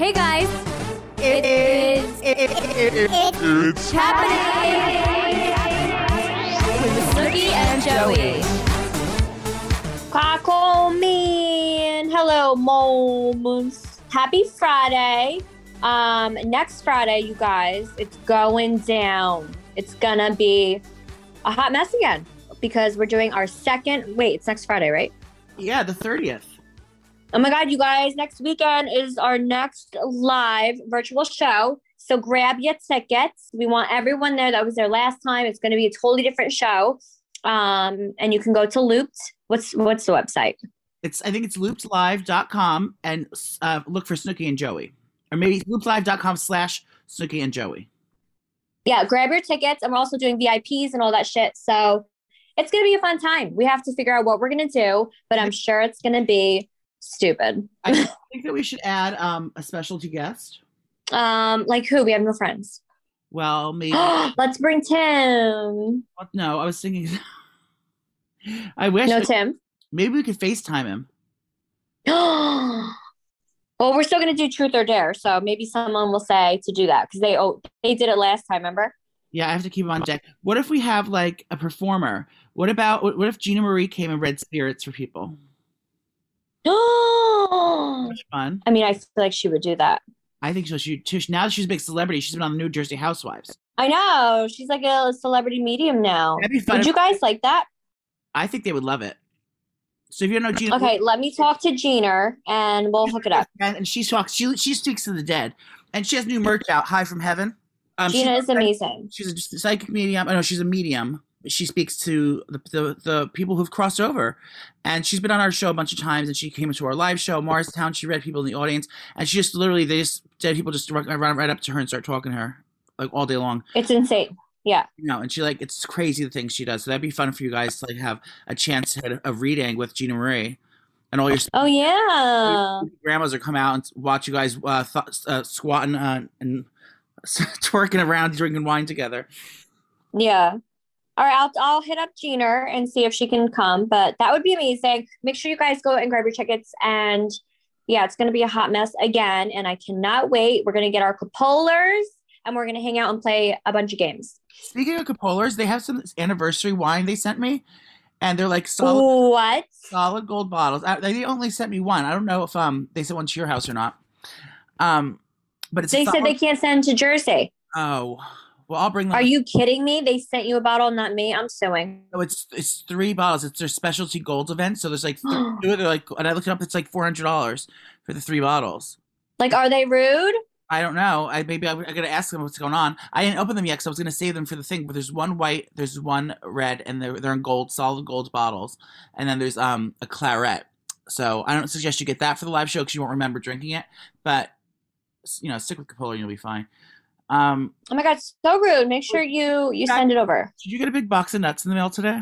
Hey guys, it is It's happening with Snooki and Joey. Crackle man. Hello, moms. Happy Friday. Um, next Friday, you guys, it's going down. It's gonna be a hot mess again because we're doing our second. Wait, it's next Friday, right? Yeah, the 30th. Oh my God, you guys, next weekend is our next live virtual show. So grab your tickets. We want everyone there that was there last time. It's going to be a totally different show. Um, and you can go to Looped. What's what's the website? It's I think it's loopedlive.com and uh, look for Snooki and Joey. Or maybe loopedlive.com slash Snooki and Joey. Yeah, grab your tickets. And we're also doing VIPs and all that shit. So it's going to be a fun time. We have to figure out what we're going to do, but I'm sure it's going to be stupid. I think that we should add um, a specialty guest. Um, like who? We have no friends. Well, maybe. Let's bring Tim. no, I was thinking. I wish. No Tim. maybe we could FaceTime him. Oh. Well, we're still gonna do truth or dare, so maybe someone will say to do that because they oh they did it last time. Remember? Yeah, I have to keep him on deck. What if we have like a performer? What about what if Gina Marie came and read spirits for people? I Much fun. mean, I feel like she would do that. I think so. She, she now that she's a big celebrity. She's been on the New Jersey Housewives. I know she's like a celebrity medium now. That'd be fun. Would you guys like that? I think they would love it. So if you don't know Gina, Okay, let me talk to Gina and we'll hook it up. and, she talks. She she speaks to the dead, and she has new merch out. High from heaven. Um, Gina she's is amazing. She's a psychic medium. I know she's a medium. She speaks to the, the the people who've crossed over, and she's been on our show a bunch of times. And she came to our live show, Morristown. She read people in the audience, and she just literally they just dead people just run, run right up to her and start talking to her like all day long. It's insane. Yeah. You know, and she like it's crazy the things she does. So that'd be fun for you guys to like have a chance at a, a reading with Gina Marie, and all your Oh yeah. grandmas are come out and watch you guys uh, th- uh, squatting uh, and twerking around, drinking wine together. Yeah. All right, I'll I'll hit up Gina and see if she can come, but that would be amazing. Make sure you guys go and grab your tickets and yeah, it's going to be a hot mess again and I cannot wait. We're going to get our Coppolas and we're going to hang out and play a bunch of games. Speaking of Coppolas, they have some anniversary wine they sent me, and they're like solid, What? solid gold bottles. Uh, They only sent me one. I don't know if um they sent one to your house or not. Um, but it's They said they can't send to Jersey. Oh, well, I'll bring them. Are you kidding me? They sent you a bottle, not me. I'm suing. No, it's it's three bottles. It's their specialty gold event. So there's like two. They're like, and I looked it up. It's like four hundred dollars for the three bottles. Like, are they rude? I don't know. I maybe I, I gotta ask them what's going on. I didn't open them yet so I was gonna save them for the thing. But there's one white, there's one red, and they're they're in gold, solid gold bottles. And then there's um a claret. So I don't suggest you get that for the live show because you won't remember drinking it. But you know, stick with Coppola and you'll be fine. Um, Oh my god, so rude. Make sure you you send it over. did you get a big box of nuts in the mail today?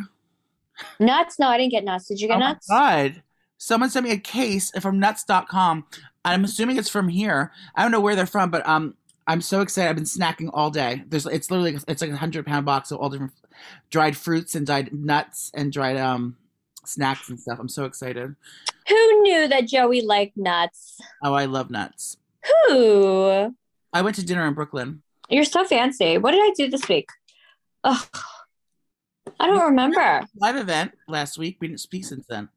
Nuts? No, I didn't get nuts. Did you get oh nuts? my god! Someone sent me a case from nuts.com. I'm assuming it's from here. I don't know where they're from, but um, I'm so excited. I've been snacking all day. There's it's literally it's like a hundred pound box of all different dried fruits and dried nuts and dried um snacks and stuff. I'm so excited. Who knew that Joey liked nuts? Oh, I love nuts. Who? I went to dinner in Brooklyn. You're so fancy. What did I do this week? Ugh. I don't remember. Live event last week. We didn't speak since then.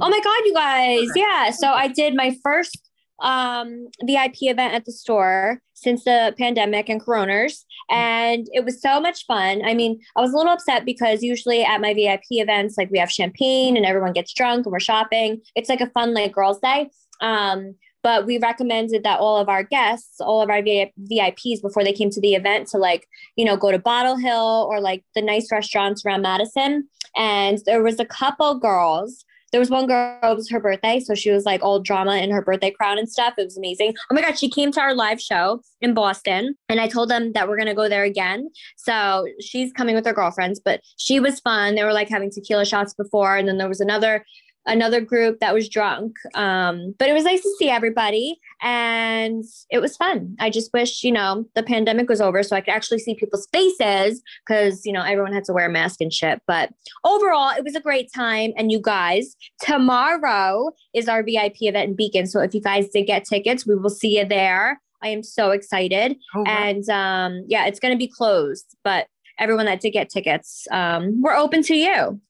Oh my god, you guys. Yeah. So I did my first um VIP event at the store since the pandemic and coroners and it was so much fun. I mean, I was a little upset because usually at my VIP events like we have champagne and everyone gets drunk and we're shopping. It's like a fun like girls day. Um but we recommended that all of our guests, all of our VIPs before they came to the event to like, you know, go to Bottle Hill or like the nice restaurants around Madison. And there was a couple girls there was one girl, it was her birthday. So she was like all drama in her birthday crown and stuff. It was amazing. Oh my God, she came to our live show in Boston and I told them that we're going to go there again. So she's coming with her girlfriends, but she was fun. They were like having tequila shots before. And then there was another another group that was drunk. Um, but it was nice to see everybody and it was fun. I just wish, you know, the pandemic was over so I could actually see people's faces because, you know, everyone had to wear a mask and shit. But overall, it was a great time. And you guys, tomorrow is our VIP event in Beacon. So if you guys did get tickets, we will see you there. I am so excited. Oh, wow. And um, yeah, it's going to be closed, but everyone that did get tickets, um, we're open to you.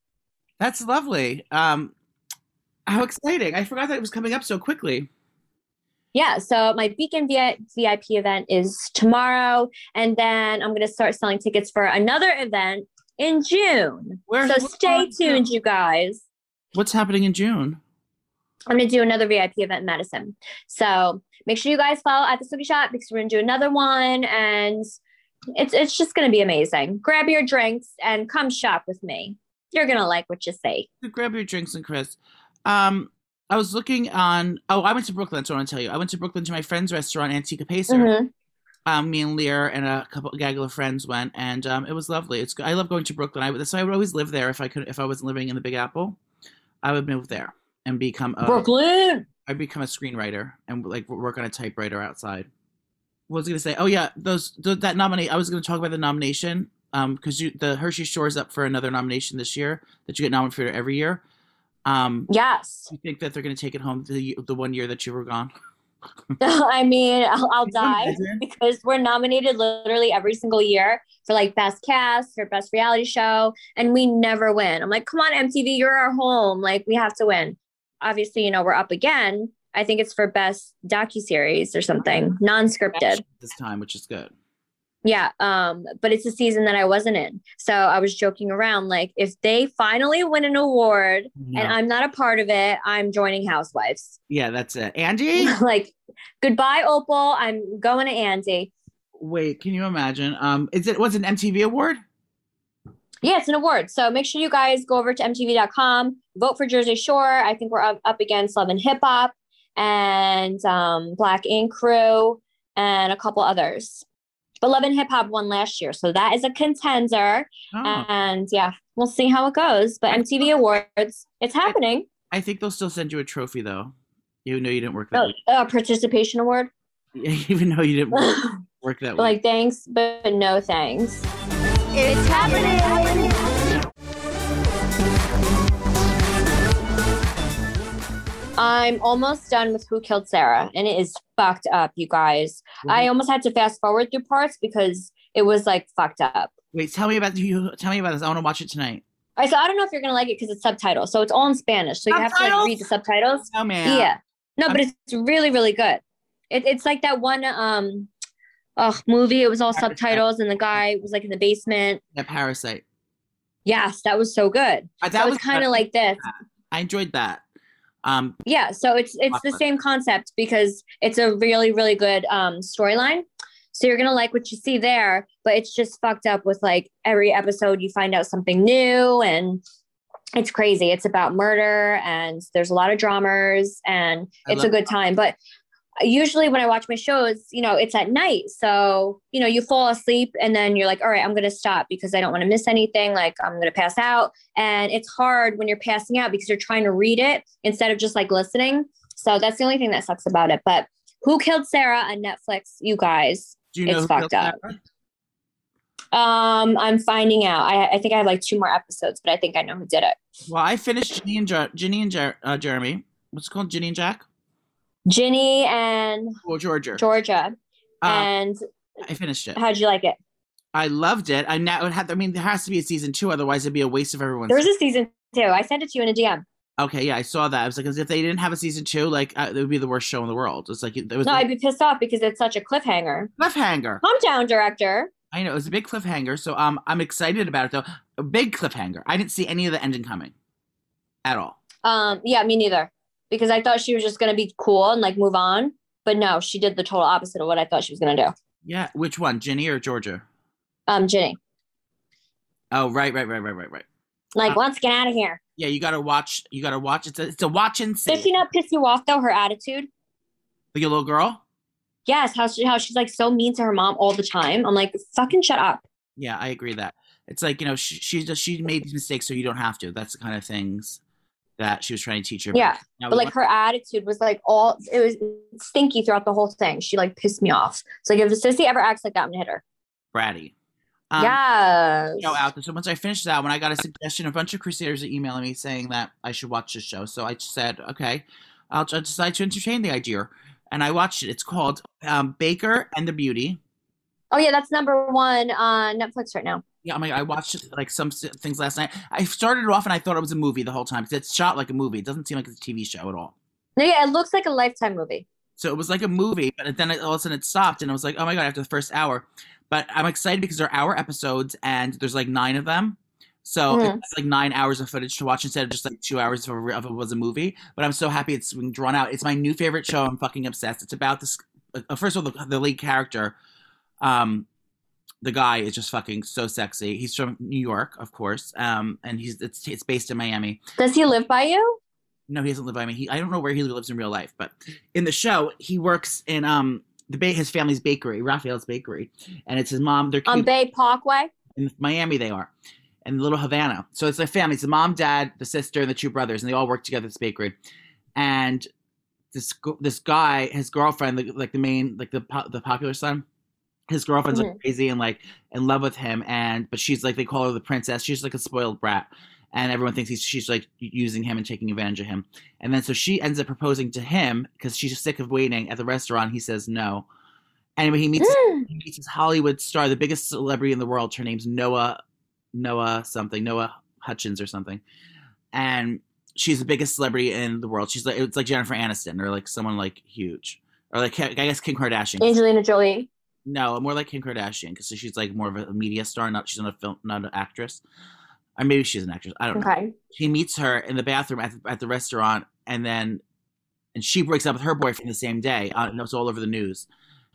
That's lovely. Um, how exciting! I forgot that it was coming up so quickly. Yeah, so my Beacon Vi- VIP event is tomorrow, and then I'm going to start selling tickets for another event in June. Where's- so stay tuned, you guys. What's happening in June? I'm going to do another VIP event in Madison. So make sure you guys follow at the Snooki Shop because we're going to do another one, and it's it's just going to be amazing. Grab your drinks and come shop with me. You're going to like what you see. Grab your drinks and Chris. Um, I was looking on. Oh, I went to Brooklyn. So I want to tell you, I went to Brooklyn to my friend's restaurant, Antica Pesa. Mhm. Um, me and Lear and a couple gaggle of friends went, and um, it was lovely. It's I love going to Brooklyn. I I would always live there if I could. If I wasn't living in the Big Apple, I would move there and become a, Brooklyn. I'd become a screenwriter and like work on a typewriter outside. What was I gonna say? Oh yeah, those th- that nominate. I was gonna talk about the nomination. Um, because you the Jersey Shore's up for another nomination this year that you get nominated for every year. Um, Yes. you think that they're gonna take it home the the one year that you were gone? I mean, I'll, I'll die because we're nominated literally every single year for like best cast or best reality show, and we never win. I'm like, come on, MTV, you're our home. Like, we have to win. Obviously, you know, we're up again. I think it's for best docu series or something, non-scripted. this time, which is good. Yeah, um, but it's a season that I wasn't in, so I was joking around like, if they finally win an award and I'm not a part of it, I'm joining Housewives. yeah, that's it. Andy, like, goodbye, Opal. I'm going to Andy. wait, can you imagine? Um, is it was an MTV award? Yeah, it's an award. So make sure you guys go over to MTV.com, vote for Jersey Shore. I think we're up, up against Love and Hip Hop and um, Black Ink Crew and a couple others. But Love and Hip Hop won last year. So that is a contender. Oh, And yeah, we'll see how it goes. But MTV Awards, it's happening. I think they'll still send you a trophy though, even though you didn't work that Oh, week. a participation award. Even though you didn't work, work that week. like, thanks, but no thanks. It's happening. I'm almost done with Who Killed Sarah, and it is fucked up, you guys. I almost had to fast forward through parts because it was like fucked up. Wait, tell me about you. Tell me about this. I want to watch it tonight. I so I don't know if you're gonna like it because it's subtitles, so it's all in Spanish, so you have to like read the subtitles. Oh man. Yeah, no, but it's really really good. It, it's like that one um, oh movie. It was all Parasite. subtitles, and the guy was like in the basement. The Parasite. Yes, that was so good. Uh, That was was kind of like this. I enjoyed that. Um, Yeah, so it's it's the same concept because it's a really really good um storyline. So you're gonna like what you see there, but it's just fucked up with like every episode you find out something new and it's crazy. It's about murder and there's a lot of dramas and it's a good time. But usually when I watch my shows, you know, it's at night. So, you know, you fall asleep and then you're like, all right, I'm going to stop because I don't want to miss anything. Like, I'm going to pass out. And it's hard when you're passing out because you're trying to read it instead of just like listening. So that's the only thing that sucks about it. But Who Killed Sarah on Netflix, you guys? do you know It's fucked up. Sarah? Um, I'm finding out. I, I think I have like two more episodes, but I think I know who did it. Well, I finished Ginny and Jer- Ginny and Jer- uh, Jeremy. What's it called? Ginny and Jack. Ginny and Or Georgia. Georgia. Uh, and I finished it. how'd you like it? I loved it. I now it had. I mean, there has to be a season two, otherwise it'd be a waste of everyone's. There was a season two. I sent it to you in a DM. okay, yeah, I saw that. I was like, if they didn't have a season two, like uh, it would be the worst show in the world. It's like it was No, a I'd be pissed off because it's such a cliffhanger. cliffhanger. Calm down, director. I know it was a big cliffhanger, so um, I'm excited about it though. A big cliffhanger. I didn't see any of the ending coming, at all. Um, yeah, me neither. Because I thought she was just gonna be cool and like move on. But no, she did the total opposite of what I thought she was gonna do. Yeah, which one, Ginny or Georgia? Um, Ginny. Oh, right, right, right, right, right, right. Like, Uh, let's get out of here. Yeah, you gotta watch. You gotta watch. It's a, it's a watch and see. Does she not piss you off though? Her attitude. Like a little girl. Yes, how she how she's like so mean to her mom all the time. I'm like, fucking shut up. Yeah, I agree that it's like you know she she just she made these mistakes so you don't have to. That's the kind of things. That she was trying to teach her. Yeah, Now, but like her attitude was like all it was stinky throughout the whole thing. She like pissed me off. So like if Sissy ever acts like that, I'm gonna hit her. bratty. Um, yes. show out there. So once I finished that, when I got a suggestion, a bunch of Crusaders are emailing me saying that I should watch this show. So I said, okay, I'll just decide to entertain the idea, and I watched it. It's called um, Baker and the Beauty. Oh yeah, that's number one on Netflix right now. Yeah, I mean, I watched like some things last night. I started it off and I thought it was a movie the whole time because it's shot like a movie. It doesn't seem like it's a TV show at all. No, yeah, it looks like a lifetime movie. So it was like a movie, but then it, all of a sudden it stopped, and I was like, oh my god! After the first hour, but I'm excited because they're hour episodes, and there's like nine of them. So Mhm. it's like nine hours of footage to watch instead of just like two hours of, a, of it was a movie. But I'm so happy it's being drawn out. It's my new favorite show. I'm fucking obsessed. It's about this. Uh, first of all, the, the lead character, um, the guy is just fucking so sexy. He's from New York, of course, um, and he's it's it's based in Miami. Does he live by you? No, he doesn't live by me. He, I don't know where he lives in real life, but in the show, he works in um the ba- his family's bakery, Raphael's bakery, and it's his mom. They're On. Bay Parkway? in Miami. They are, in Little Havana. So it's a family. It's the mom, dad, the sister, and the two brothers, and they all work together at this bakery. And this this guy, his girlfriend, like, like the main, like the po- the popular son, his girlfriend's like crazy and like in love with him, and but she's like they call her the princess. She's like a spoiled brat, and everyone thinks he's she's like using him and taking advantage of him. And then so she ends up proposing to him because she's sick of waiting at the restaurant. He says no. Anyway, he meets Mm. he meets this Hollywood star, the biggest celebrity in the world. Her name's Noah Noah something, Noah Hutchins or something. And she's the biggest celebrity in the world. She's like it's like Jennifer Aniston or like someone like huge. Or like I guess Kim Kardashian. Angelina Jolie. No, more like Kim Kardashian because she's like more of a media star, not she's not a film, not an actress. Or maybe she's an actress. I don't know he meets her in the bathroom at the, at the restaurant and then and she breaks up with her boyfriend the same day uh, and it's all over the news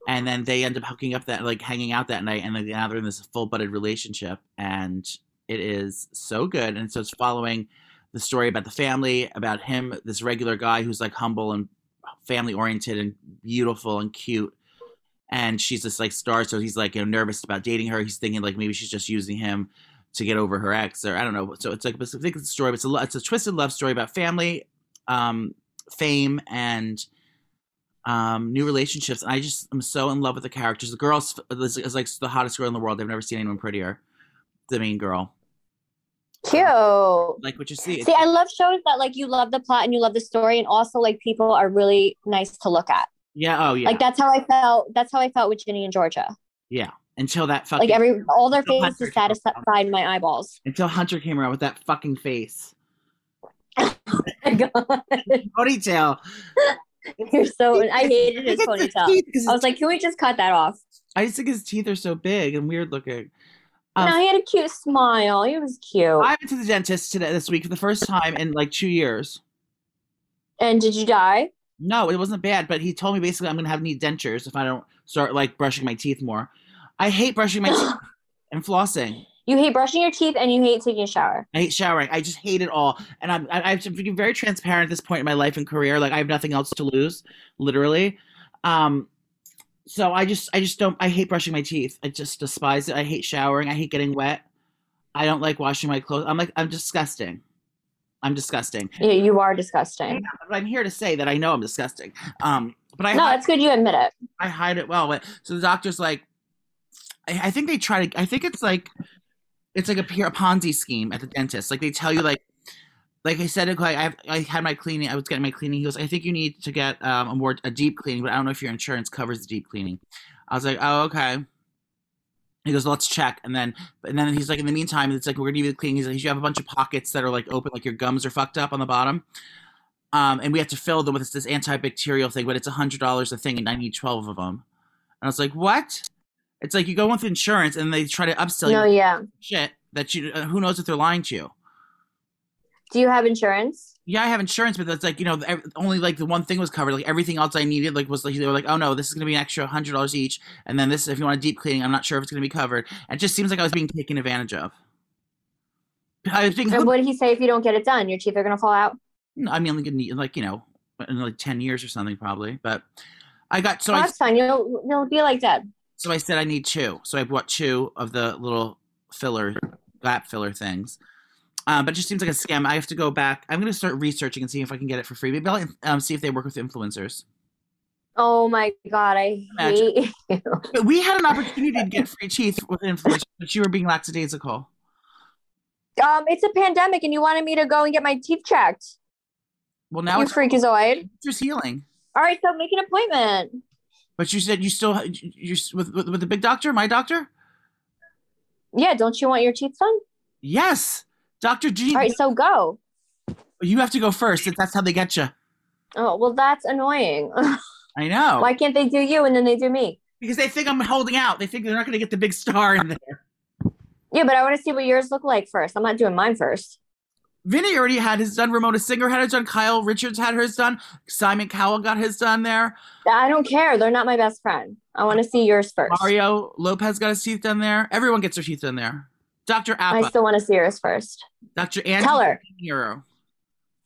and then they end up hooking up that like hanging out that night and then now they're in this full-blooded relationship and it is so good and so it's following the story about the family about him this regular guy who's like humble and family oriented and beautiful and cute and she's this like star so he's like you know nervous about dating her he's thinking like maybe she's just using him to get over her ex or I don't know. So it's like I think it's a story, but it's a it's a twisted love story about family, um, fame, and um, new relationships. And I just I'm so in love with the characters. The girl is, is, is like the hottest girl in the world. I've never seen anyone prettier. The main girl, Cute. like what you see. See, I love shows that like you love the plot and you love the story, and also like people are really nice to look at. Yeah, oh yeah, Like that's how I felt. That's how I felt with Ginny and Georgia. yeah. Until that fucking Like every all their Hunter faces satisfied my eyeballs. until Hunter came around with that fucking face, Oh my God. ponytail. You're so. I hated his Look at the ponytail. teeth, I was like, can we just cut that off? I just think his teeth are so big and weird looking. Um, no, he had a cute smile. He was cute. I went to the dentist today this week for the first time in like two years. and did you die? No, it wasn't bad, but he told me basically I'm gonna have need dentures if I don't start like brushing my teeth more. I hate brushing my teeth and flossing. You hate brushing your teeth and you hate taking a shower. I hate showering. I just hate it all. And I'm I, I'm being very transparent at this point in my life and career. Like I have nothing else to lose, literally. Um, so I just I just don't. I hate brushing my teeth. I just despise it. I hate showering. I hate getting wet. I don't like washing my clothes. I'm like I'm disgusting. I'm disgusting. Yeah, you are disgusting. But I'm here to say that I know I'm disgusting. Um, but I No, hide, it's good you admit it. I hide it well. But so the doctor's like, I, I think they try to. I think it's like, it's like a, pure Ponzi scheme at the dentist. Like they tell you like, like I said, like I I had my cleaning. I was getting my cleaning. He goes, I think you need to get um, a more a deep cleaning, but I don't know if your insurance covers the deep cleaning. I was like, oh okay. He goes, let's check, and then and then he's like, in the meantime, it's like we're gonna give you the cleaning. He's like, you have a bunch of pockets that are like open, like your gums are fucked up on the bottom. Um, and we have to fill them with this, this antibacterial thing, but it's a hundred dollars a thing, and I need twelve of them. And I was like, "What?" It's like you go with insurance, and they try to upsell No, you yeah. shit that you. Uh, who knows if they're lying to you? Do you have insurance? Yeah, I have insurance, but that's like you know, only like the one thing was covered. Like everything else I needed, like was like they were like, "Oh no, this is gonna be an extra hundred dollars each," and then this, if you want a deep cleaning, I'm not sure if it's gonna be covered. And it just seems like I was being taken advantage of. I was being. And what did he say if you don't get it done? Your teeth are gonna fall out? I mean, like, like you know, in like ten years or something, probably. But I got so Oh, I that's fine. You'll you'll be like that. So I said I need two. So I bought two of the little filler, gap filler things. Uh, but it just seems like a scam. I have to go back. I'm going to start researching and see if I can get it for free. Maybe I'll um, see if they work with influencers. Oh my god, I hate you. We had an opportunity to get free teeth with influencers, but you were being lackadaisical. Um, it's a pandemic, and you wanted me to go and get my teeth checked. Well, now you it's freakazoid. just healing. All right, so make an appointment. But you said you still you with, with with the big doctor, my doctor. Yeah, don't you want your teeth done? Yes, Doctor G. All right, so go. You have to go first. If That's how they get you. Oh well, that's annoying. I know. Why can't they do you and then they do me? because they think I'm holding out. They think they're not going to get the big star in there. Yeah, but I want to see what yours look like first. I'm not doing mine first. Vinny already had his done. Ramona Singer had his done. Kyle Richards had hers done. Simon Cowell got his done there. I don't care. They're not my best friend. I want to see yours first. Mario Lopez got his teeth done there. Everyone gets their teeth done there. Dr. I still want to see yours first. Dr. Andy Tell her. Hero.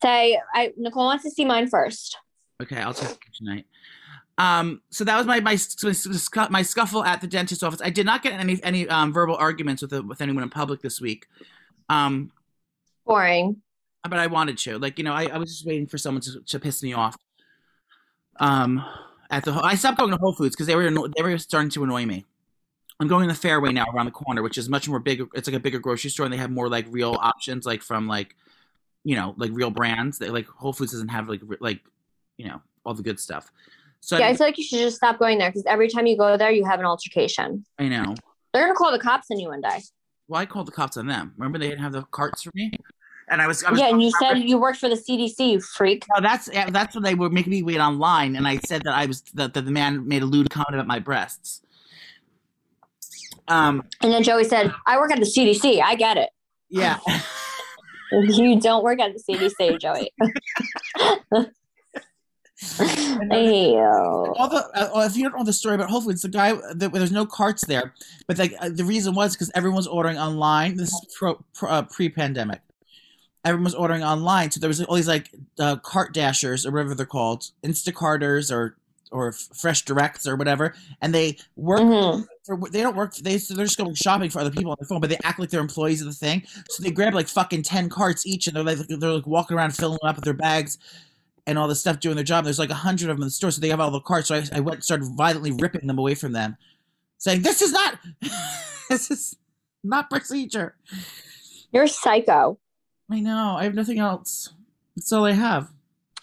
Say, I Nicole wants to see mine first. Okay, I'll check tonight. Um, so that was my my my scuffle at the dentist office. I did not get any any um, verbal arguments with with anyone in public this week. Um, Boring. but I wanted to. Like, you know, I, I was just waiting for someone to, to piss me off. Um, at the I stopped going to Whole Foods because they were they were starting to annoy me. I'm going to Fairway now around the corner, which is much more bigger. It's like a bigger grocery store, and they have more like real options, like from like, you know, like real brands. They like Whole Foods doesn't have like re- like, you know, all the good stuff. So Yeah, I, I feel like you should just stop going there because every time you go there, you have an altercation. I know. They're gonna call the cops on you one day. Well, I called the cops on them. Remember they didn't have the carts for me, and I was. I was Yeah, and you said you worked for the CDC, you freak. No, that's yeah, that's when they were making me wait online, and I said that I was that, that the man made a lewd comment about my breasts. Um, And then Joey said, "I work at the CDC. I get it. yeah, You don't work at the CDC, Joey." Ew. all the uh, well, if you don't know the story but hopefully it's the guy the, there's no carts there, but like uh, the reason was because everyone was ordering online. This is pro, pro, uh, pre-pandemic. Everyone was ordering online, so there was all these like uh, cart dashers or whatever they're called, Instacarters or or Fresh Directs or whatever, and they work Mhm. for they don't work they they're just going shopping for other people on their phone, but they act like they're employees of the thing. So they grab like fucking ten carts each, and they're like they're like walking around filling them up with their bags and all this stuff doing their job. There's like a hundred of them in the store, so they have all the carts. So I, I went and started violently ripping them away from them, saying, "This is not this is not procedure." You're psycho. I know. I have nothing else. That's all I have.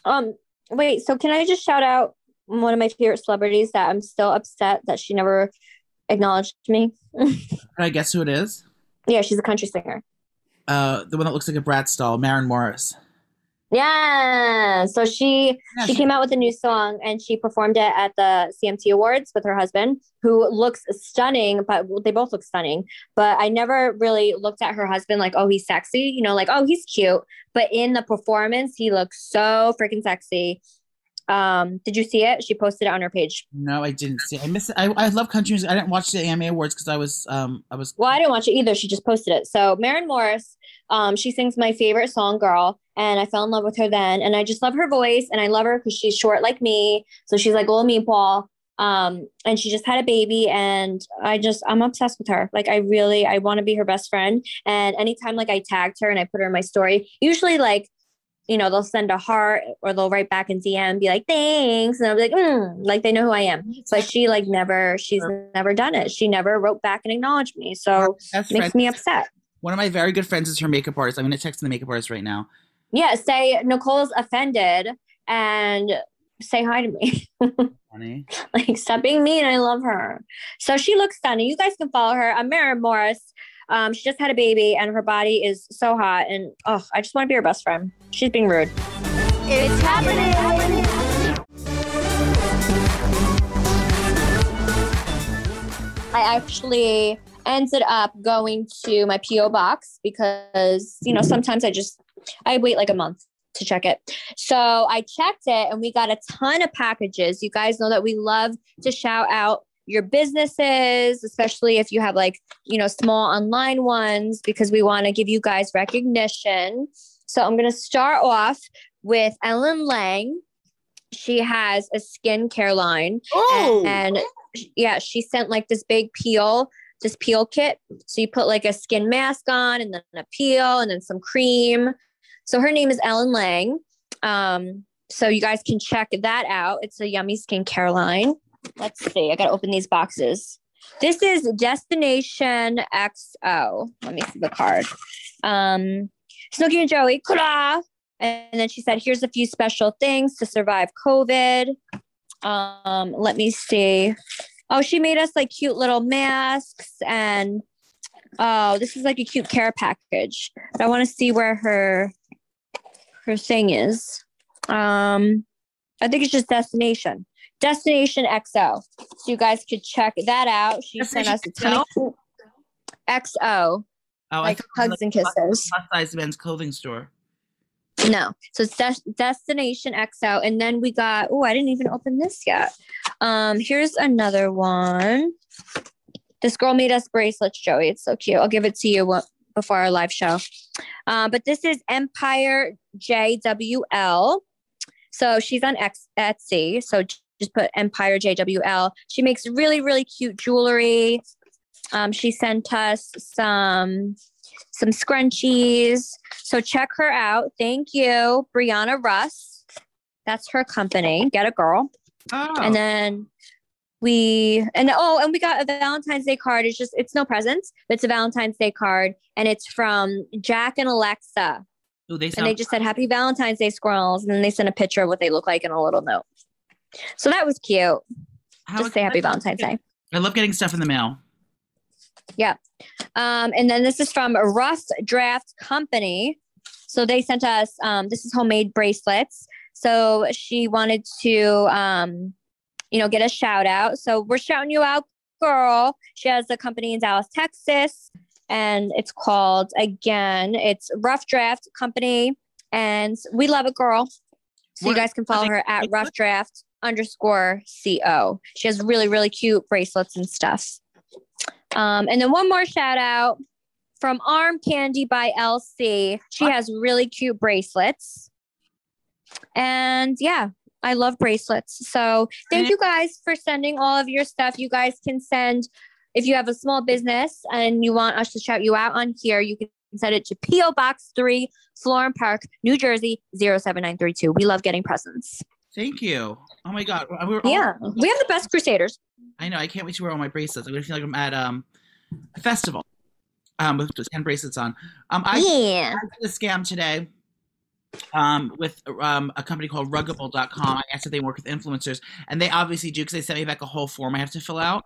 Um, wait. So can I just shout out one of my favorite celebrities that I'm still upset that she never acknowledged me? Can I guess who it is? Yeah, she's a country singer. Uh, the one that looks like a Bratz doll, Maren Morris. Yeah. So she Yeah, she she- came out with a new song and she performed it at the CMT Awards with her husband, who looks stunning, but they both look stunning. But I never really looked at her husband like, oh, he's sexy, you know, like, oh, he's cute. But in the performance, he looks so freaking sexy. Um, did you see it? She posted it on her page. No, I didn't see. It. I miss. It. I, I love country music. I didn't watch the AMA awards because I was um I was Well, I didn't watch it either. She just posted it. So Maren Morris, um, she sings my favorite song, "Girl," and I fell in love with her then. And I just love her voice, and I love her because she's short like me. So she's like little me, Paul. Um, and she just had a baby, and I just I'm obsessed with her. Like I really I want to be her best friend. And anytime like I tagged her and I put her in my story, usually like. You know, they'll send a heart or they'll write back in DM, be like, thanks. And I'll be like, mm, like they know who I am. But she like never, she's never done it. She never wrote back and acknowledged me. So best makes friend. me upset. One of my very good friends is her makeup artist. I'm gonna text the makeup artist right now. Yeah, say Nicole's offended and say hi to me. Honey. like, stop being mean. I love her. So she looks stunning. You guys can follow her. I'm Maren Morris. Um, she just had a baby and her body is so hot. And oh, I just want to be her best friend. She's being rude. It's happening. I actually ended up going to my PO box because you know sometimes I just I wait like a month to check it. So I checked it and we got a ton of packages. You guys know that we love to shout out your businesses, especially if you have like, you know, small online ones because we want to give you guys recognition. So I'm going to start off with Ellen Lang. She has a skincare line Oh, and yeah, she sent like this big peel this peel kit. So you put like a skin mask on and then a peel and then some cream. So her name is Ellen Lang. Um, so you guys can check that out. It's a yummy skincare line. Let's see. I got to open these boxes. This is Destination XO. Let me see the card. Um, Snooki and Joey, kula! And then she said, here's a few special things to survive COVID. Um, let me see. Oh, she made us like cute little masks and oh, this is like a cute care package. But I want to see where her her thing is. Um, I think it's just destination. Destination XO. So you guys could check that out. She sent us a ton of XO. Oh, like I hugs and kisses. Plus size men's clothing store. No. So it's Des- Destination XO. And then we got, oh, I didn't even open this yet. Um, here's another one. This girl made us bracelets, Joey. It's so cute. I'll give it to you wh- before our live show. Um, but this is Empire JWL. So she's on X- Etsy. So j- just put Empire JWL. She makes really, really cute jewelry. Um, she sent us some some scrunchies. So check her out. Thank you, Brianna Russ. That's her company. Get a girl. Oh, And then we and oh, and we got a Valentine's Day card. It's just it's no presents, but it's a Valentine's Day card, and it's from Jack and Alexa. Ooh, they And they just said Happy Valentine's Day, squirrels. And then they sent a picture of what they look like and a little note. So that was cute. how just say Happy. Valentine's Day. I love getting stuff in the mail. Yeah. Um, and then this is from Rough Draft Company. So they sent us um, this is homemade bracelets. So she wanted to um, you know, get a shout out. So we're shouting you out, girl. She has a company in Dallas, Texas, and it's called again, it's Rough Draft Company, and we love it, girl. So What- you guys can follow her at Rough Draft underscore co. She has really, really cute bracelets and stuff. Um, and then one more shout out from Arm Candy by LC. She has really cute bracelets. And yeah, I love bracelets. So thank you guys for sending all of your stuff. You guys can send if you have a small business and you want us to shout you out on here, you can send it to P.O. Box 3, Florham Park, New Jersey, 07932. We love getting presents. Thank you. Oh my god. We were all- Yeah. We have the best crusaders. I know. I can't wait to wear all my bracelets. I'm gonna feel like I'm at um a festival. Um, with just ten bracelets on. Um, I Yeah. I did a scam today. Um, with um a company called Ruggable.com. I asked if they work with influencers, and they obviously do because they sent me back a whole form I have to fill out.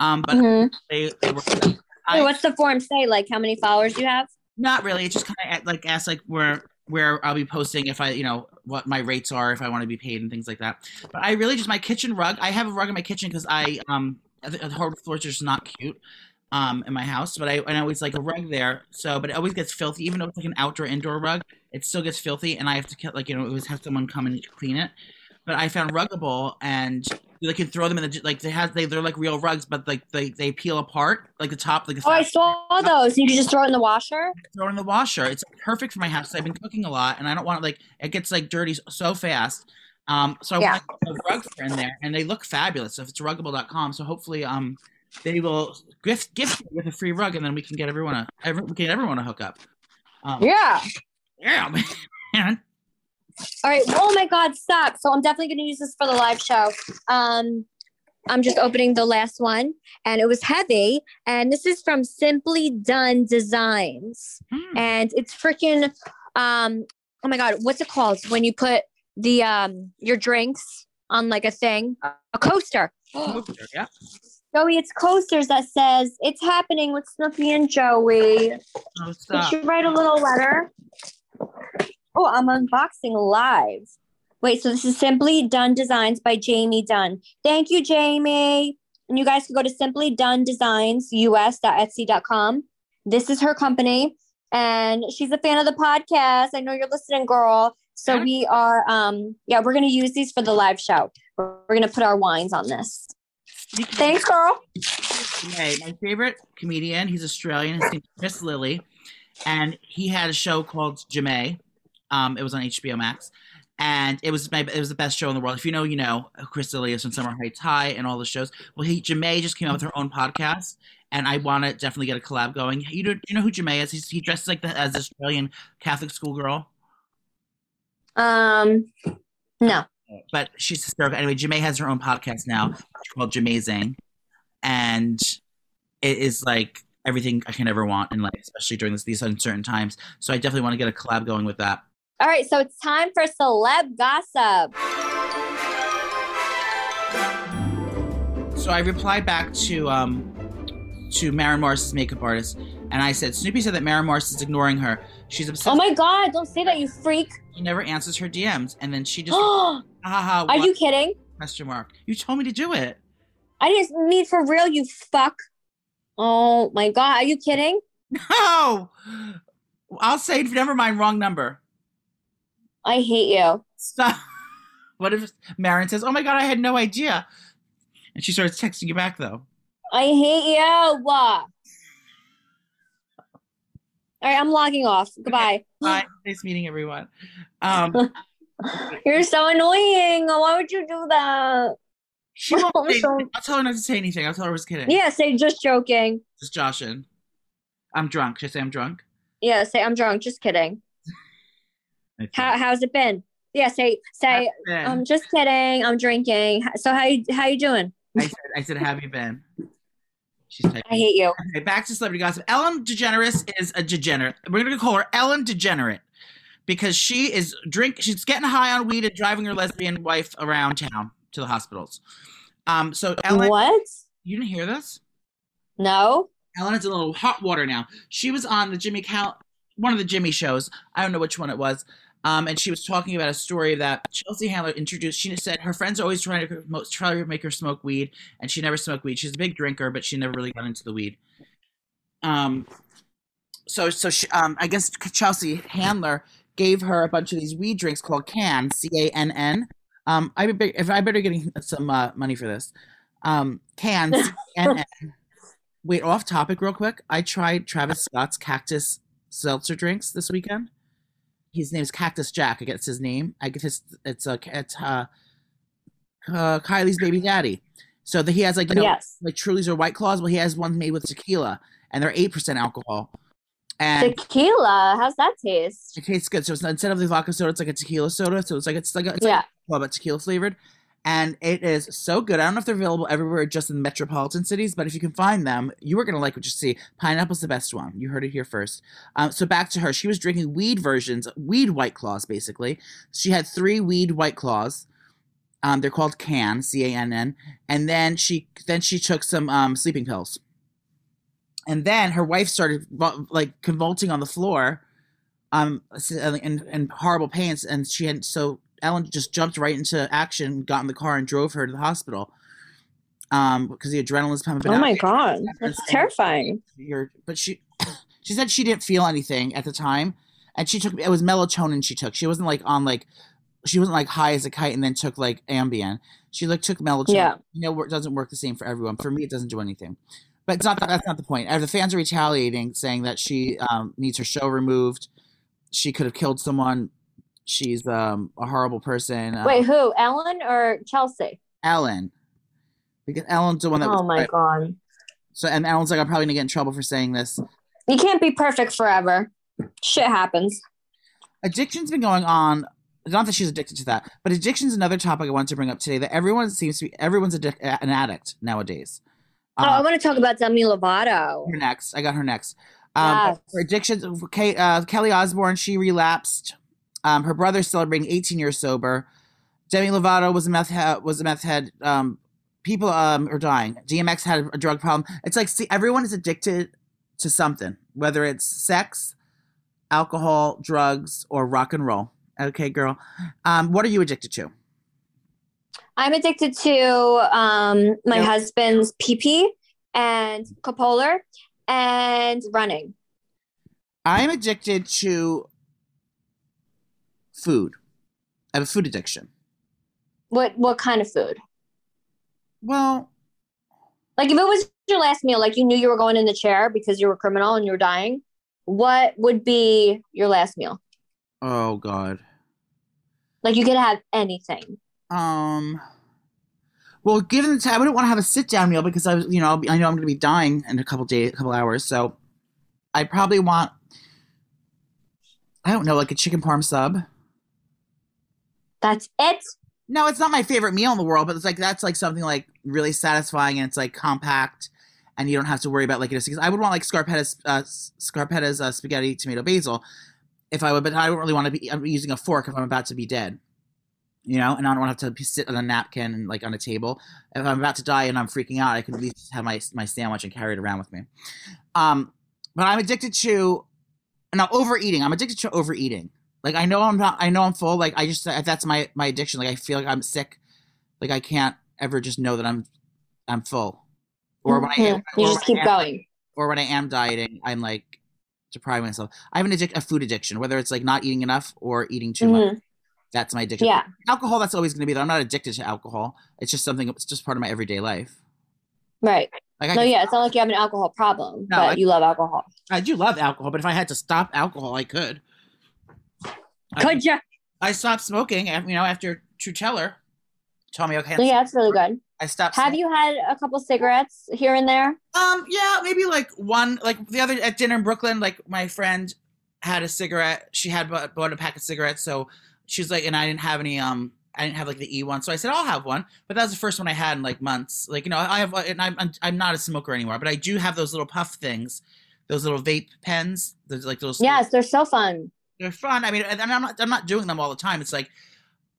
Um, but Mhm. they, they work with them. Wait, I- what's the form say? Like how many followers you have? Not really. It just kind of like asks like where where I'll be posting if I you know what my rates are if I want to be paid and things like that. But I really just my kitchen rug. I have a rug in my kitchen because I um the the hardwood floors are just not cute um in my house. But I and I always like a rug there. So but it always gets filthy even though it's like an outdoor indoor rug. It still gets filthy and I have to like you know always have someone come and clean it. But I found Ruggable and they can throw them in the like they have they they're like real rugs but like they they peel apart like the top like the Oh, I saw those. You can just throw it in the washer. throw it in the washer. It's perfect for my house. I've been cooking a lot, and I don't want it like it gets like dirty so fast. Um, so I Yeah. want a rug in there, and they look fabulous. So if it's ruggable.com, so hopefully um they will gift gift me with a free rug, and then we can get everyone a every, we can get everyone a hookup. Um, Yeah. yeah, man. All right. Oh my God, stop. So I'm definitely going to use this for the live show. Um, I'm just opening the last one, and it was heavy. And this is from Simply Done Designs, Hmm. and it's freaking. Um, oh my God, what's it called when you put the um your drinks on like a thing, a coaster. yeah. Joey, it's coasters that says it's happening with Snooki and Joey. Oh, Did you write a little letter? Oh, I'm unboxing live. Wait, so this is Simply Done Designs by Jamie Dunn. Thank you, Jamie. And you guys can go to Simply Done Designs US.etsy.com. This is her company, and she's a fan of the podcast. I know you're listening, girl. So we are, um, yeah, we're gonna use these for the live show. We're, we're gonna put our wines on this. Thanks, girl. Okay, my favorite comedian, he's Australian. His name's Chris Lilley, and he had a show called Jemay. Um, it was on HBO Max, and it was my it was the best show in the world. If you know, you know. Chris is from Summer Heights High and all the shows. Well, he just came out with her own podcast, and I want to definitely get a collab going. You know, you know who Jemay is? He's, he dresses like the as Australian Catholic schoolgirl, Um, no. but she's hysterical. Anyway, Jemay has her own podcast now called Jamazing, and it is like everything I can ever want in life, especially during this, these uncertain times. So I definitely want to get a collab going with that. All right, so it's time for celeb gossip. So I replied back to um to Maren Morris's makeup artist, and I said Snooki said that Maren Morris is ignoring her. She's obsessed. Oh my god, don't say that, you freak. She never answers her DMs, and then she just Are haha. what?" you kidding? Question mark. You told me to do it. I didn't mean for real, you fuck. Oh my god, are you kidding? No. I'll say never mind. Wrong number. I hate you. Stop. What if Maren says, "Oh my god, I had no idea," and she starts texting you back though? I hate you. All right, I'm logging off. Goodbye. Bye. Nice meeting everyone. Um, You're so annoying. Why would you do that? she won't say so-. I'll tell her not to say anything. I'll tell her I was kidding. Yeah, say just joking. Just joshing. I'm drunk. Should I say I'm drunk? Yeah, say I'm drunk. Just kidding. How how's it been? Yeah, say say How's it been? I'm just kidding. I'm drinking. So how you how you doing? I said, I said, have you been? She's typing. I hate you. Okay, back to celebrity gossip. Ellen DeGeneres is a degenerate. We're gonna call her Ellen Degenerate because she is drink. She's getting high on weed and driving her lesbian wife around town to the hospitals. Um, so Ellen, What? you didn't hear this? No. Ellen is in a little hot water now. She was on the Jimmy Cal, one of the Jimmy shows. I don't know which one it was. Um, and she was talking about a story that Chelsea Handler introduced. She said her friends are always trying to try to make her smoke weed, and she never smoked weed. She's a big drinker, but she never really got into the weed. Um, so so she, um, I guess Chelsea Handler gave her a bunch of these weed drinks called Can C A N N. Um, I be, if I better getting some uh, money for this. Um, Can C A N N. Wait, off topic, real quick. I tried Travis Scott's cactus seltzer drinks this weekend. His name's Cactus Jack. I guess his name. I guess it's it's a it's uh, uh Kylie's baby daddy. So that he has like you know yes. like Truly's or White Claws. Well, he has one made with tequila, and they're eight percent alcohol, and Tequila. How's that taste? it tastes good. So it's not, instead of the vodka soda, it's like a tequila soda. So it's like it's like a, it's like Yeah. well, but tequila flavored, and it is so good. I don't know if they're available everywhere, just in metropolitan cities, but if you can find them, you are gonna like what you see. Pineapple's the best one. You heard it here first. Um, so back to her. She was drinking weed versions, weed White Claws, basically. She had three weed White Claws. Um, they're called Can C A N N, and then she then she took some um, sleeping pills, and then her wife started like convulsing on the floor, um, in, in horrible pains, and she had so Ellen just jumped right into action, got in the car, and drove her to the hospital, um, because the adrenaline adrenaline's pumping. Oh out. my god. That's terrifying. But she she said she didn't feel anything at the time, and she took it was melatonin she took. She wasn't like on like she wasn't like high as a kite and then took like Ambien. She like took melatonin. Yeah. You know, it doesn't work the same for everyone. For me, it doesn't do anything. But it's not that, that's not the point. The fans are retaliating, saying that she um, needs her show removed. She could have killed someone. She's um, a horrible person. Uh, Wait, who? Ellen or Chelsea? Ellen, because Ellen's the one that. Oh was, my god. So and Ellen's like, I'm probably gonna get in trouble for saying this. You can't be perfect forever. Shit happens. addiction's been going on not that she's addicted to that but addiction's another topic i wanted to bring up today that everyone seems to be everyone's addic- an addict nowadays oh, I um, want to talk about Demi Lovato. her next i got her next um Yes. her addiction Kate, uh, kelly Osbourne, she relapsed um her brother's celebrating 18 years sober. Demi lovato was a meth head was a meth head. Um people um are dying. Dmx had a drug problem. It's like see everyone is addicted to something whether it's sex alcohol drugs or rock and roll. Okay girl. Um what are you addicted to? I'm addicted to um, my Yeah. husband's PP and Coppola and running. i'm addicted to food i have a food addiction What what kind of food? well Like if it was your last meal, like you knew you were going in the chair because you were a criminal and you were dying, what would be your last meal? oh god Like you could have anything. Um. Well, given the time, I wouldn't want to have a sit down meal because I was, you know, I'll be, I know I'm going to be dying in a couple days, a couple hours. So I probably want, I don't know, like a chicken parm sub. That's it. No, it's not my favorite meal in the world, but it's like that's like something like really satisfying and it's like compact and you don't have to worry about like it. Because I would want like Scarpetta's uh, Scarpetta's uh, spaghetti tomato basil if I would, but I don't really want to be I'm using a fork if I'm about to be dead. You know, and I don't want to have to sit on a napkin and like on a table. If I'm about to die and I'm freaking out, I can at least have my my sandwich and carry it around with me. Um, but I'm addicted to now overeating. I'm addicted to overeating. Like I know I'm not. I know I'm full. Like I just that's my my addiction. Like I feel like I'm sick. Like I can't ever just know that I'm I'm full. Or when mm-hmm. I you just keep am, going. Or when I am dieting, I'm like depriving myself. I have an addic- a food addiction, whether it's like not eating enough or eating too mm-hmm. much. That's my addiction. Yeah. Alcohol, that's always going to be there. I'm not addicted to alcohol. It's just something. It's just part of my everyday life. Right. Like I no, yeah, it's not like you have an alcohol problem, no, but I, you love alcohol. I do love alcohol, but if I had to stop alcohol, I could. Could you? I stopped smoking, you know, after Truteller told me okay. Yeah, that's really good. I stopped. Have smoking. you had a couple cigarettes here and there? Um, yeah, maybe like one. Like the other at dinner in Brooklyn, like my friend had a cigarette. She had bought, bought a pack of cigarettes, so she's like, and I didn't have any. Um, I didn't have like the E one, so I said I'll have one. But that was the first one I had in like months. Like you know, I have, and I'm I'm not a smoker anymore, but I do have those little puff things, those little vape pens. Those like those. Yes, they're so fun. They're fun. I mean, and I'm not I'm not doing them all the time. It's like,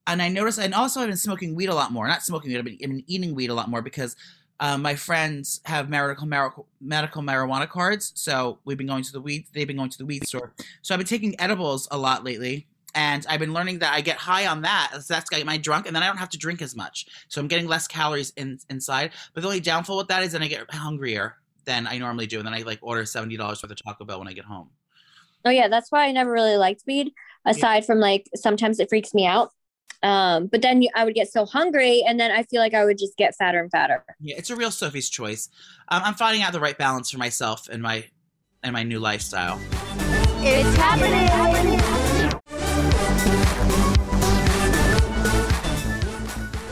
and I noticed, and also I've been smoking weed a lot more. Not smoking weed, I've been, eating weed a lot more because. Uh, my friends have medical, medical medical marijuana cards, so we've been going to the weed. They've been going to the weed store. So I've been taking edibles a lot lately, and I've been learning that I get high on that. So that's got my drunk, and then I don't have to drink as much. So I'm getting less calories in, inside. But the only downfall with that is then I get hungrier than I normally do, and then I like order seventy dollars worth of Taco Bell when I get home. Oh yeah, that's why I never really liked weed. Aside yeah. from like sometimes it freaks me out. Um, but then I would get so hungry, and then I feel like I would just get fatter and fatter. Yeah, it's a real Sophie's choice. Um, I'm finding out the right balance for myself and my and my new lifestyle. It's happening.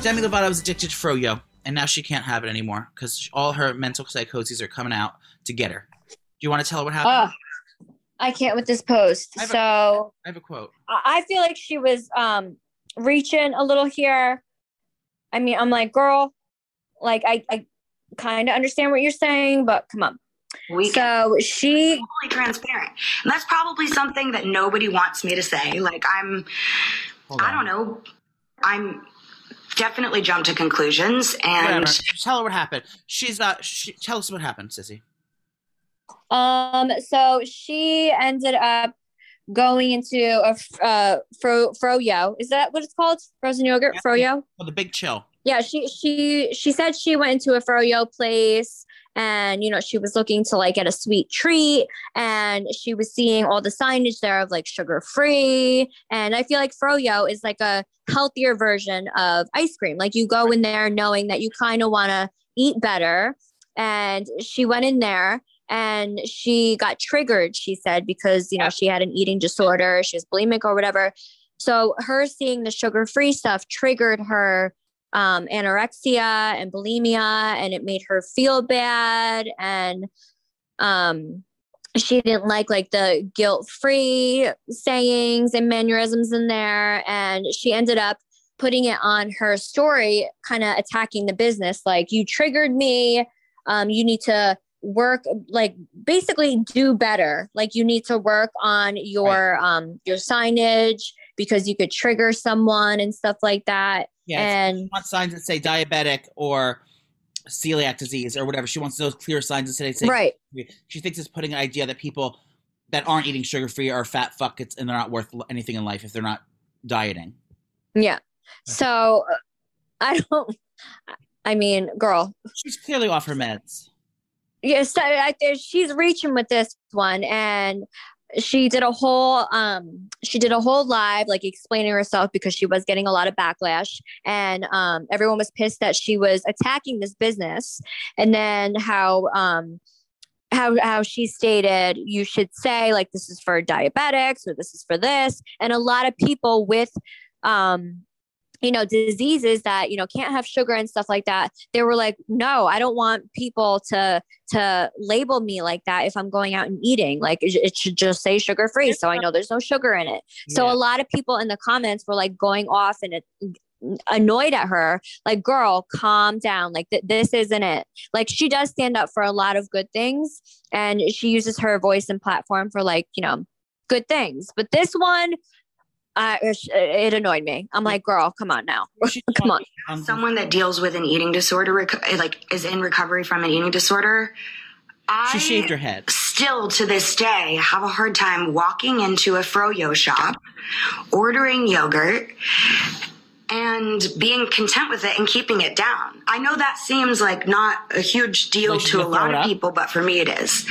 Demi Lovato was addicted to Froyo, and now she can't have it anymore because all her mental psychoses are coming out to get her. Do you want to tell her what happened? Uh, I can't with this post. I so a, I have a quote. I feel like she was um reaching a little here. I mean, I'm like, girl, like I, I kind of understand what you're saying, but come on. We so she totally transparent, and that's probably something that nobody wants me to say. Like I'm, I don't know, I'm definitely jumped to conclusions and tell her what happened. She's uh she, tell us what happened, Sissy. Um so she ended up going into a uh fro froyo. Is that what it's called? Frozen yogurt yeah. froyo? Oh, the big chill. Yeah, she she she said she went into a froyo place and you know she was looking to like get a sweet treat and she was seeing all the signage there of like sugar free and i feel like froyo is like a healthier version of ice cream like you go in there knowing that you kind of want to eat better and she went in there and she got triggered she said because you know she had an eating disorder she was bulimic or whatever so her seeing the sugar free stuff triggered her um, anorexia and bulimia, and it made her feel bad. And um, she didn't like like the guilt free sayings and mannerisms in there, and she ended up putting it on her story, kind of attacking the business. Like you triggered me. Um, you need to work like basically do better like you need to work on your right. um your signage because you could trigger someone and stuff like that yeah, and want signs that say diabetic or celiac disease or whatever. She wants those clear signs of saying right. She thinks it's putting an idea that people that aren't eating sugar free are fat fuckets and they're not worth anything in life if they're not dieting. Yeah. So uh, I don't. I mean, girl. She's clearly off her meds. Yes, yeah, so she's reaching with this one, and she did a whole um she did a whole live like explaining herself because she was getting a lot of backlash and um everyone was pissed that she was attacking this business and then how um how how she stated you should say like this is for diabetics or this is for this and a lot of people with um you know diseases that you know can't have sugar and stuff like that they were like no i don't want people to to label me like that if i'm going out and eating. Like it, it should just say sugar free so i know there's no sugar in it. So Yeah. a lot of people in the comments were like going off and it, annoyed at her like girl calm down. Like th- this isn't it. Like she does stand up for a lot of good things and she uses her voice and platform for like you know good things. But this one uh, it annoyed me i'm like girl come on now come on Someone that deals with an eating disorder, like is in recovery from an eating disorder. I She shaved her head. still to this day have a hard time walking into a froyo shop, ordering yogurt, and being content with it and keeping it down. I know that seems like not a huge deal Like to a lot of people, but for me it is.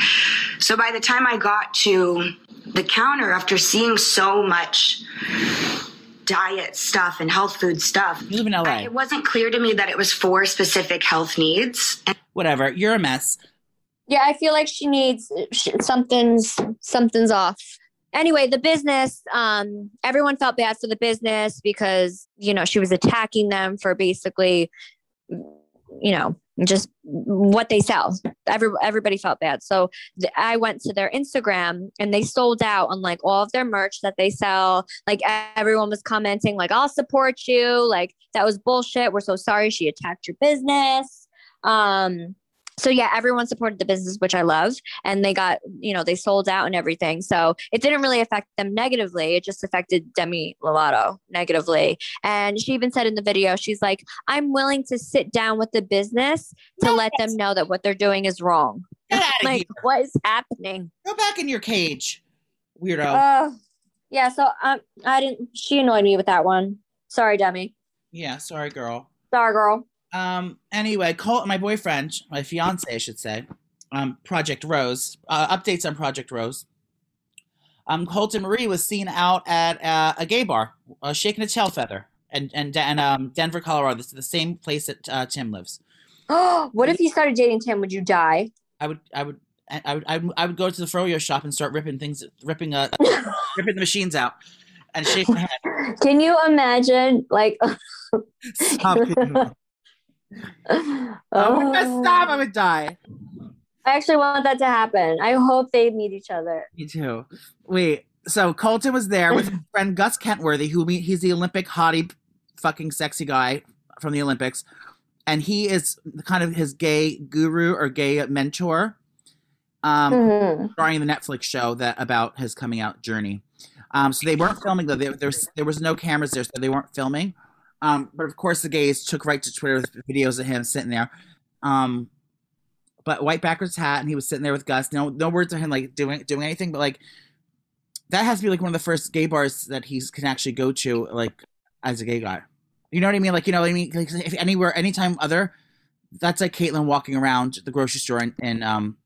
So by the time I got to the counter after seeing so much diet stuff and health food stuff, You live in LA. it wasn't clear to me that it was for specific health needs. And Whatever. You're a mess. Yeah, I feel like she needs sh- something's something's off. Anyway, the business, um, everyone felt bad for the business because you know she was attacking them for basically, you know, just what they sell. Every everybody felt bad. So th- I went to their Instagram and they sold out on like all of their merch that they sell. Like everyone was commenting, like "I'll support you." Like that was bullshit. We're so sorry she attacked your business. Um, so yeah, everyone supported the business, which I love, and they got you know they sold out and everything. So it didn't really affect them negatively. It just affected Demi Lovato negatively. And she even said in the video, she's like, "I'm willing to sit down with the business to let them know that what they're doing is wrong." Get out of Like, here. what is happening? Go back in your cage, weirdo. Uh, yeah. So um, I didn't. She annoyed me with that one. Sorry, Demi. yeah, sorry, girl. Sorry, girl. Um. Anyway, Col- my boyfriend, my fiance, I should say, um, Project Rose. Uh, updates on Project Rose. Um, Colton Marie was seen out at uh, a gay bar, uh, shaking a tail feather, and and and um, Denver, Colorado. This is the same place that uh, Tim lives. Oh, what if you started dating Tim? Would you die? I would, I would, I I would, I would, I would go to the froyo shop and start ripping things, ripping uh, ripping the machines out, and head. Can you imagine? Like, Stop. it. oh, stop! I would die. I actually want that to happen. I hope they meet each other. Me too. Wait, so Colton was there with his friend Gus Kenworthy, who he's the Olympic hottie, fucking sexy guy from the Olympics, and he is kind of his gay guru or gay mentor, um, Mhm. starring the Netflix show that about his coming out journey. Um, so they weren't filming though. There, there, was, there was no cameras there, so they weren't filming. Um, but of course, the gays took right to Twitter with videos of him sitting there. Um, but white backwards hat, and he was sitting there with Gus. No, no words of him like doing doing anything, but like that has to be like one of the first gay bars that he can actually go to, like as a gay guy. You know what I mean? Like you know what I mean? Like if anywhere, anytime other, that's like Caitlyn walking around the grocery store and, and um,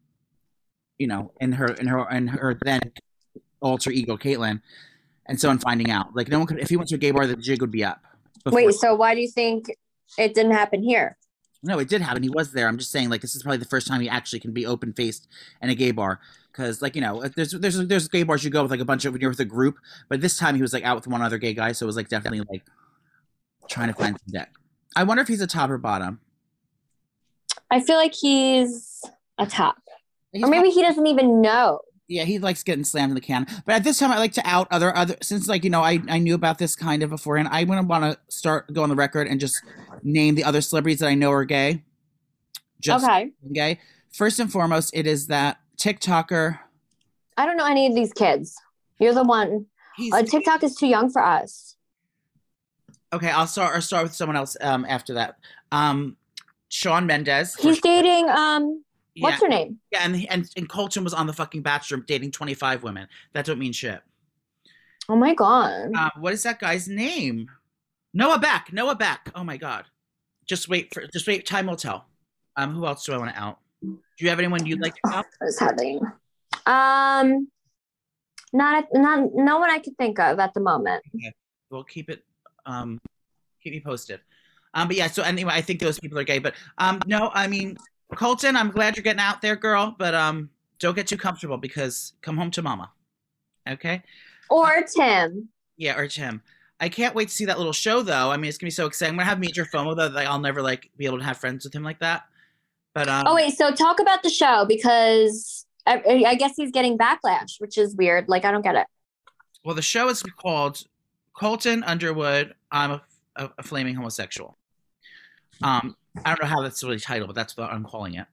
you know, in her in her in her then alter ego Caitlyn, and so on finding out. Like no one could if he went to a gay bar, the jig would be up. Before- Wait, so why do you think it didn't happen here? No, it did happen. He was there. I'm just saying, like, this is probably the first time he actually can be open faced in a gay bar. Because, like, you know, uh, there's there's there's gay bars you go with like a bunch of when you're with a group, but this time he was like out with one other gay guy, so it was like definitely like trying to find some dick. I wonder if he's a top or bottom. I feel like he's a top, He's or maybe he doesn't even know. Yeah, he likes getting slammed in the can. But at this time, I like to out other other since like you know I I knew about this kind of beforehand. I wouldn't want to start go on the record and just name the other celebrities that I know are gay. Just okay, gay. First and foremost, it is that TikToker. I don't know any of these kids. You're the one. Uh, TikTok is too young for us. okay. I'll start. I'll start with someone else. Um, after that, um, Shawn Mendes. He's dating. Um, yeah, what's her name? yeah, and and and Colton was on the fucking Bachelor dating twenty five women. That don't mean shit. Oh my god. Uh, what is that guy's name? Noah Beck. Noah Beck. Oh my god. Just wait for. Just wait. Time will tell. Um, who else do I want to out? Do you have anyone you'd like to out? What's happening? Um, not not no one I could think of at the moment. We'll keep it. Um, keep me posted. Um, but yeah. So anyway, I think those people are gay. But um, no, I mean, Colton, I'm glad you're getting out there, girl. But um, don't get too comfortable because come home to mama. Okay. Or Tim. Yeah, or Tim. I can't wait to see that little show though. I mean, it's gonna be so exciting. I'm gonna have major FOMO though. Like, I'll never like be able to have friends with him like that. But um, Oh wait, so talk about the show because I, I guess he's getting backlash, which is weird. Like I don't get it. well, the show is called Colton Underwood. I'm a, a, a flaming homosexual. Um, I don't know how that's really titled, but that's what I'm calling it.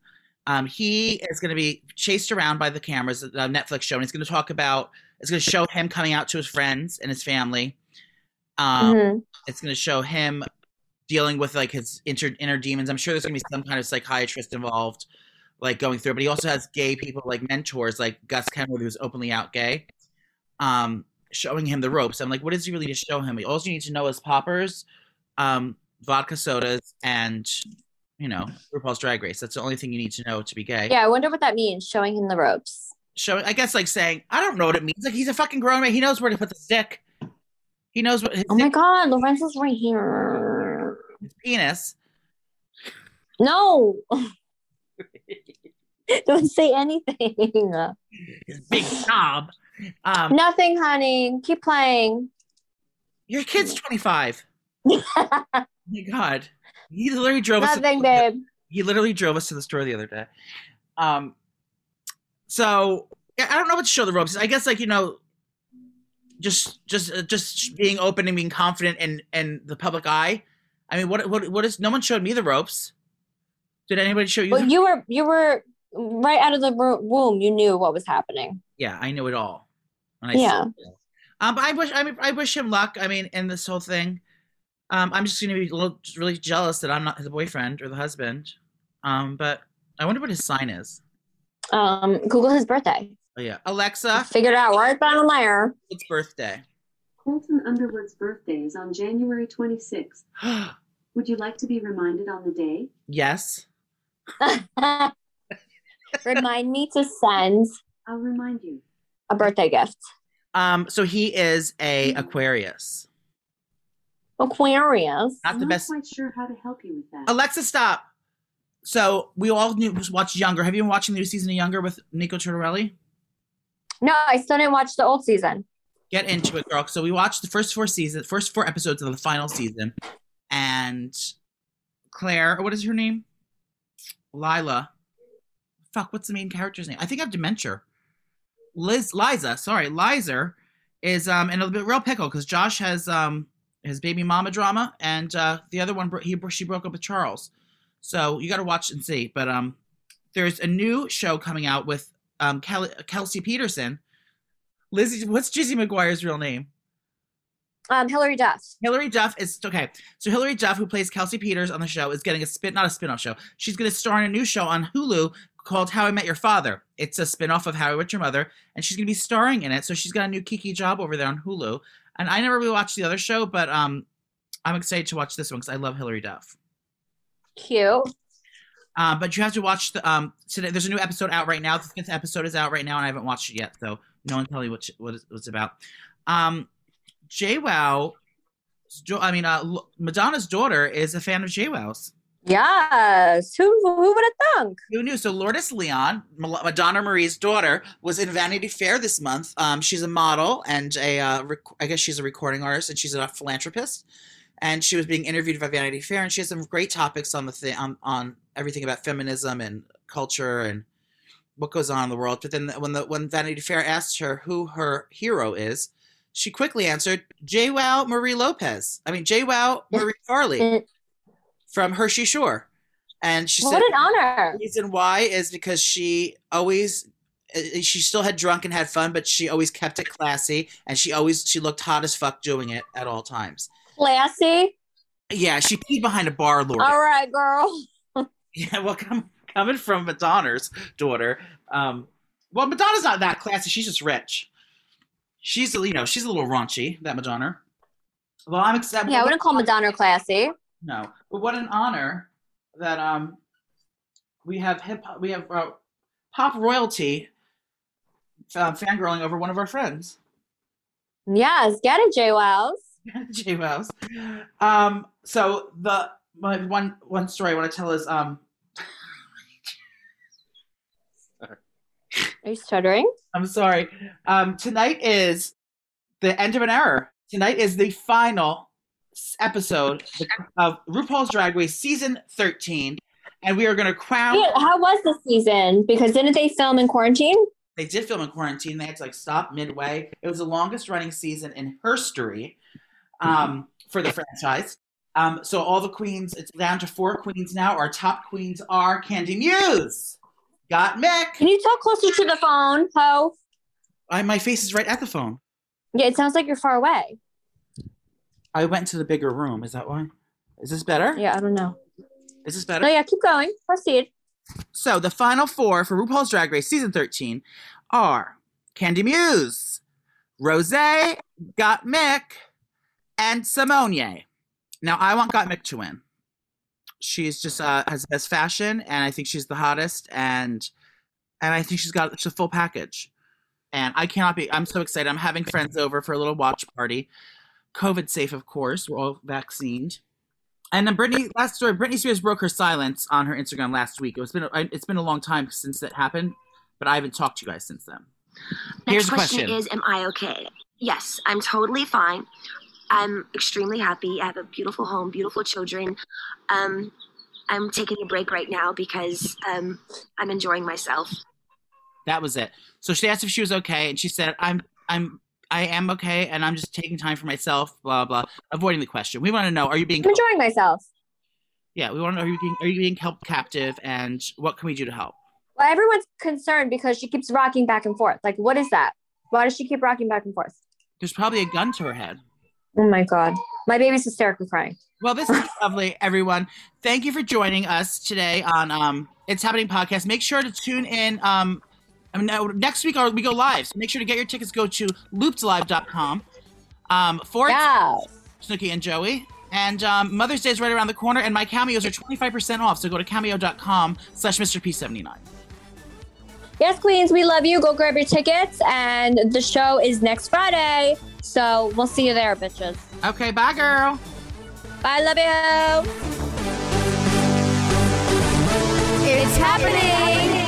Um, he is going to be chased around by the cameras, a Netflix show, and he's going to talk about. It's going to show him coming out to his friends and his family. Um, Mhm. it's going to show him dealing with like his inner inner demons. I'm sure there's going to be some kind of psychiatrist involved, like going through. it. But he also has gay people like mentors, like Gus Kenwood, who's openly out gay, um, showing him the ropes. I'm like, what does he really need to show him? All you need to know is poppers, um, vodka sodas, and you know RuPaul's Drag Race. That's the only thing you need to know to be gay. Yeah, I wonder what that means. Showing him the ropes. Showing, I guess, like saying, I don't know what it means. Like he's a fucking grown man. He knows where to put the stick. He knows what his, Oh my god, Lorenzo's right here. his penis. No. Don't say anything. his big knob. Um, Nothing, honey. Keep playing. your kid's 25. Oh my God. He literally drove us. Nothing, to, babe. He literally drove us to the store the other day. Um, so I don't know what to show the ropes. I guess like you know, just just uh, just being open and being confident in in the public eye. I mean, what what what is? No one showed me the ropes. Did anybody show you? Well, you were you were right out of the womb. You knew what was happening. yeah, I knew it all. And I Yeah. Um, but I wish I, mean, I wish him luck. I mean, in this whole thing, um, I'm just gonna be a little really jealous that I'm not his boyfriend or the husband. Um, but I wonder what his sign is. Um, Google his birthday. Oh yeah, Alexa, Figured it out right down there. it's birthday. Colton Underwood's birthday is on January 26th. Would you like to be reminded on the day? yes. Remind me to send I'll remind you. a birthday gift. Um, so he is a Aquarius. Aquarius. Not the best. I'm the not best. quite sure how to help you with that. Alexa, stop. So we all knew, watched Younger. Have you been watching the new season of Younger with Nico Tortorella? No, I still didn't watch the old season. get into it, girl. So we watched the first four seasons, first four episodes of the final season, and Claire, or what is her name? Lila. Fuck, what's the main character's name? I think I have dementia. Liz, Liza, sorry, Liza is um in a bit real pickle because Josh has um his baby mama drama, and uh the other one he she broke up with Charles. So you got to watch and see. But um, there's a new show coming out with um Kel- Kelsey Peterson. Lizzie, what's Jizzy McGuire's real name? Um, Hilary Duff. Hilary Duff is okay. So Hilary Duff, who plays Kelsey Peters on the show, is getting a spin not a spin-off show. She's going to star in a new show on Hulu called How I Met Your Father. It's a spin-off of How I Met Your Mother, and she's going to be starring in it. So she's got a new Kiki job over there on Hulu. And I never really watched the other show, but um, I'm excited to watch this one because I love Hilary Duff. Cute. Uh, but you have to watch the um today. There's a new episode out right now. The fifth episode is out right now, and I haven't watched it yet, so no one tell me what what it's, about. Um, JWoww, I mean, uh, Madonna's daughter is a fan of JWoww's. Yes. Who who would have thunk? Who knew? So Lourdes Leon, Madonna Marie's daughter, was in Vanity Fair this month. Um, she's a model and a, uh, rec- I guess she's a recording artist and she's a philanthropist. And she was being interviewed by Vanity Fair, and she has some great topics on the thing on, on everything about feminism and culture and what goes on in the world. But then when the when Vanity Fair asked her who her hero is, she quickly answered JWoww Marie Lopez. I mean JWoww Marie Farley. From Jersey Shore. And she Well, said what an honor. The reason why is because she always uh, she still had drunk and had fun but she always kept it classy and she always she looked hot as fuck doing it at all times Classy. yeah she peed behind a bar lord All right, girl. yeah well come, coming from madonna's daughter um well madonna's not that classy she's just rich she's you know she's a little raunchy that madonna well i'm excited Yeah, I wouldn't call Madonna classy. No, but what an honor that um we have hip we have uh, pop royalty uh, fangirling over one of our friends, Yes, get it, J Wows. J Wells. Um, so the my one one story I want to tell is um Are you stuttering? I'm sorry um tonight is the end of an era. tonight is the final episode of RuPaul's Drag Race season 13, and we are going to crown. Yeah, how was the season? Because didn't they film in quarantine? They did film in quarantine. They had to like stop midway. It was the longest running season in history um, for the franchise. Um, so all the queens, it's down to four queens now. Our top queens are Kandy Muse, Gottmik. Can you talk closer to the phone, Ho? I, my face is right at the phone. Yeah, it sounds like you're far away. I went to the bigger room. Is that why? Is this better? Yeah, I don't know. Is this better? Oh, yeah, keep going. Proceed. So the final four for RuPaul's Drag Race season 13 are Kandy Muse, Rose, Gottmik, and Simone. Now I want Gottmik to win. She's just uh, has the best fashion, and I think she's the hottest, and and I think she's got the full package. And I cannot be. I'm so excited. I'm having friends over for a little watch party. COVID safe, of course. We're all vaccinated. And then Britney, last story. Britney Spears broke her silence on her Instagram last week. It was been it's been a long time since that happened, but I haven't talked to you guys since then. Here's Next the question, question. is Am I okay? Yes, I'm totally fine. I'm extremely happy. I have a beautiful home, beautiful children. Um, I'm taking a break right now because um, I'm enjoying myself. That was it. So she asked if she was okay, and she said, "I'm, I'm, I am okay, and I'm just taking time for myself." Blah blah. Avoiding the question. We want to know: Are you being? I'm enjoying myself. Yeah, we want to know: Are you being, are you being held captive, and what can we do to help? Well, everyone's concerned because she keeps rocking back and forth. Like, what is that? Why does she keep rocking back and forth? There's probably a gun to her head. Oh my god, my baby's hysterically crying. Well, this is lovely, everyone. Thank you for joining us today on um, It's Happening podcast. Make sure to tune in. Um, I mean, no, next week we go live, so make sure to get your tickets. Go to loopedlive.com um, for Yeah. Snooki and Joey. And um, Mother's Day is right around the corner, and my cameos are 25% off. So go to cameo.com slash Mr. P79. Yes, Queens, we love you. Go grab your tickets, and the show is next Friday. So we'll see you there, bitches. Okay, bye, girl. Bye, love you. It's happening.